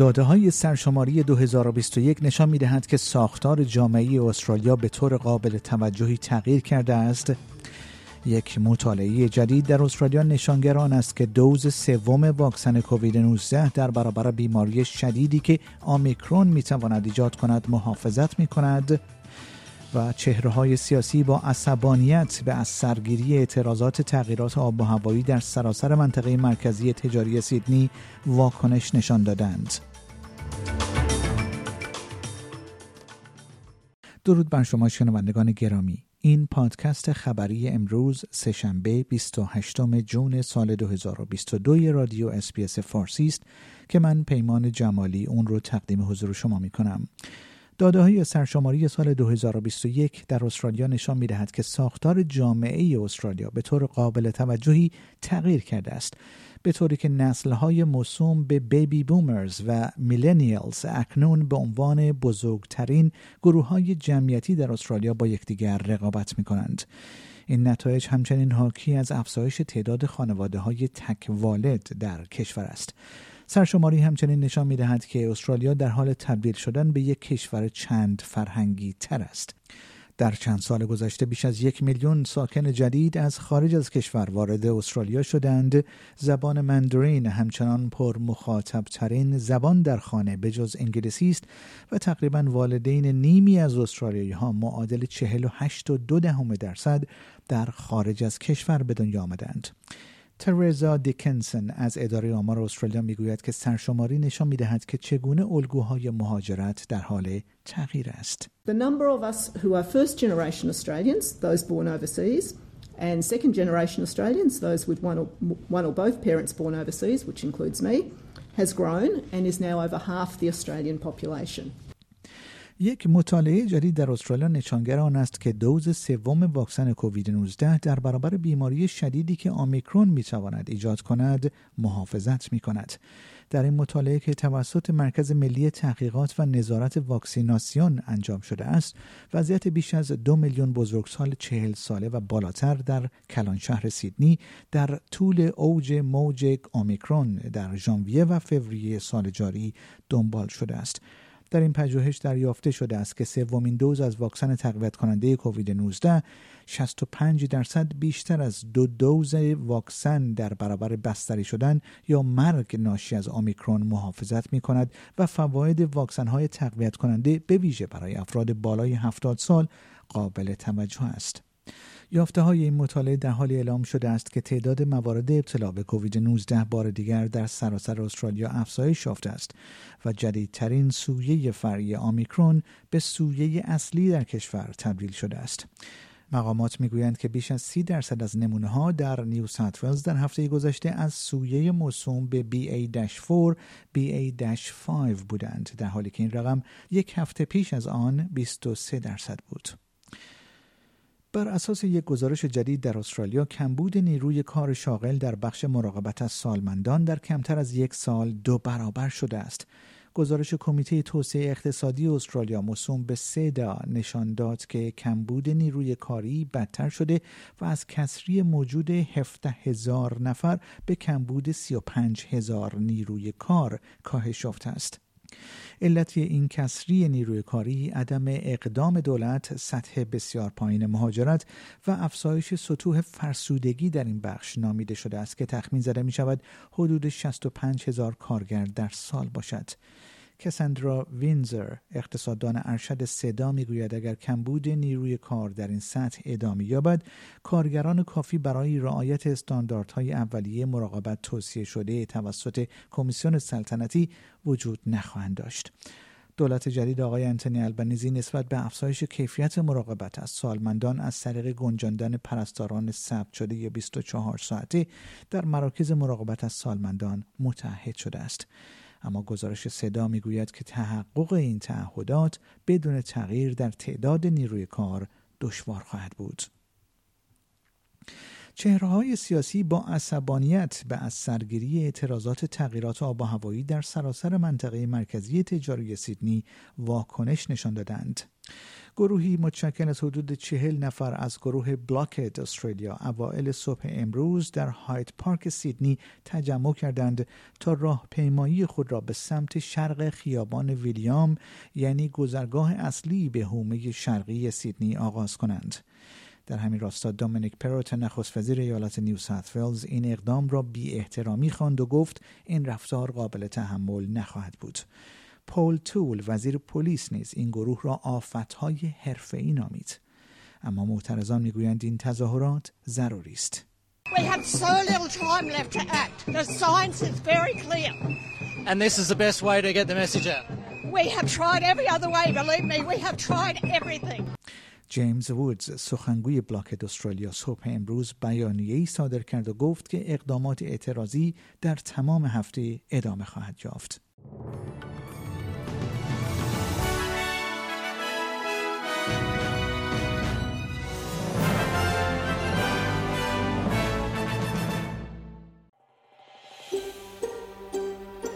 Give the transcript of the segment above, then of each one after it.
داده های سرشماری 2021 نشان می دهد که ساختار جامعه استرالیا به طور قابل توجهی تغییر کرده است. یک مطالعه جدید در استرالیا نشانگر آن است که دوز سوم واکسن کووید 19 در برابر بیماری شدیدی که آمیکرون می تواند ایجاد کند محافظت می کند و چهره های سیاسی با عصبانیت به از سرگیری اعتراضات تغییرات آب و هوایی در سراسر منطقه مرکزی تجاری سیدنی واکنش نشان دادند. درود بر شما شنوندگان گرامی این پادکست خبری امروز سهشنبه 28 جون سال 2022 رادیو اس‌بی‌اس فارسی است که من پیمان جمالی اون رو تقدیم حضور شما می کنم. داده های سرشماری سال 2021 در استرالیا نشان می دهد که ساختار جامعه استرالیا به طور قابل توجهی تغییر کرده است به طوری که نسلهای موسوم به baby boomers و millennials اکنون به عنوان بزرگترین گروه های جمعیتی در استرالیا با یکدیگر رقابت می کنند. این نتایج همچنین حاکی از افزایش تعداد خانواده های تک والد در کشور است. سرشماری همچنین نشان می دهد که استرالیا در حال تبدیل شدن به یک کشور چند فرهنگی تر است. در چند سال گذشته بیش از یک میلیون ساکن جدید از خارج از کشور وارد استرالیا شدند زبان مندرین همچنان پر مخاطب ترین زبان در خانه به جز انگلیسی است و تقریبا والدین نیمی از استرالیایی ها معادل 48 و دو دهم درصد در خارج از کشور به دنیا آمدند. ترزا دیکنسن از اداره آمار استرالیا می‌گوید که سرشماری نشان می‌دهد که چگونه الگوهای مهاجرت در حال تغییر است. The number of us who are first generation Australians, those born overseas, and second generation Australians, those with one or, one or both parents born overseas, which includes me, has grown and is now over half the Australian population. یک مطالعه جدید در استرالیا نشانگر آن است که دوز سوم واکسن کووید 19 در برابر بیماری شدیدی که آمیکرون می تواند ایجاد کند محافظت می کند. در این مطالعه که توسط مرکز ملی تحقیقات و نظارت واکسیناسیون انجام شده است وضعیت بیش از دو میلیون بزرگسال چهل ساله و بالاتر در کلان شهر سیدنی در طول اوج موج آمیکرون در ژانویه و فوریه سال جاری دنبال شده است در این پژوهش دریافته شده است که سومین دوز از واکسن تقویت کننده کووید 19 65 درصد بیشتر از دو دوز واکسن در برابر بستری شدن یا مرگ ناشی از آمیکرون محافظت می کند و فواید واکسن های تقویت کننده به ویژه برای افراد بالای 70 سال قابل توجه است. یافته های این مطالعه در حالی اعلام شده است که تعداد موارد ابتلا به کووید 19 بار دیگر در سراسر استرالیا افزایش یافته است و جدیدترین سویه فرعی آمیکرون به سویه اصلی در کشور تبدیل شده است. مقامات می‌گویند که بیش از سی درصد از نمونه ها در نیو ساوت در هفته گذشته از سویه موسوم به BA-4 BA-5 بودند در حالی که این رقم یک هفته پیش از آن 23 درصد بود. بر اساس یک گزارش جدید در استرالیا کمبود نیروی کار شاغل در بخش مراقبت از سالمندان در کمتر از یک سال دو برابر شده است. گزارش کمیته توسعه اقتصادی استرالیا موسوم به سدا نشان داد که کمبود نیروی کاری بدتر شده و از کسری موجود 17 هزار نفر به کمبود 35 هزار نیروی کار کاهش یافته است. علت این کسری نیروی کاری عدم اقدام دولت سطح بسیار پایین مهاجرت و افزایش سطوح فرسودگی در این بخش نامیده شده است که تخمین زده می شود حدود 65 هزار کارگر در سال باشد. کساندرا وینزر اقتصاددان ارشد صدا می‌گوید اگر کمبود نیروی کار در این سطح ادامه یابد کارگران کافی برای رعایت استانداردهای اولیه مراقبت توصیه شده توسط کمیسیون سلطنتی وجود نخواهند داشت. دولت جدید آقای انتونی البنیزی نسبت به افزایش کیفیت مراقبت از سالمندان از طریق گنجاندن پرستاران ثبت شده 24 ساعته در مراکز مراقبت از سالمندان متحد شده است. اما گزارش صدا می‌گوید که تحقق این تعهدات بدون تغییر در تعداد نیروی کار دشوار خواهد بود. چهرههای سیاسی با عصبانیت به از سرگیری اعتراضات تغییرات آب و هوایی در سراسر منطقه مرکزی تجاری سیدنی واکنش نشان دادند. گروهی متشکل از حدود چهل نفر از گروه بلاکت استرالیا اوائل صبح امروز در هایت پارک سیدنی تجمع کردند تا راه پیمایی خود را به سمت شرق خیابان ویلیام یعنی گذرگاه اصلی به حومه شرقی سیدنی آغاز کنند. در همین راستا دومینیک پروت نخست وزیر ایالت نیو ساوت ولز این اقدام را بی احترامی خواند و گفت این رفتار قابل تحمل نخواهد بود. پول تول وزیر پلیس نیز این گروه را آفتهای حرفه‌ای نامید. اما معترضان می‌گویند این تظاهرات ضروری است. We have so little time left to act. The science is very clear. And this is the best way to get the message out. We have tried every other way, believe me, we have tried everything. جیمز وودز سخنگوی بلاکت استرالیا صبح امروز بیانیه ای صادر کرد و گفت که اقدامات اعتراضی در تمام هفته ادامه خواهد یافت.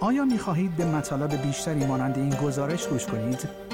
آیا می خواهید به مطالب بیشتری مانند این گزارش گوش کنید؟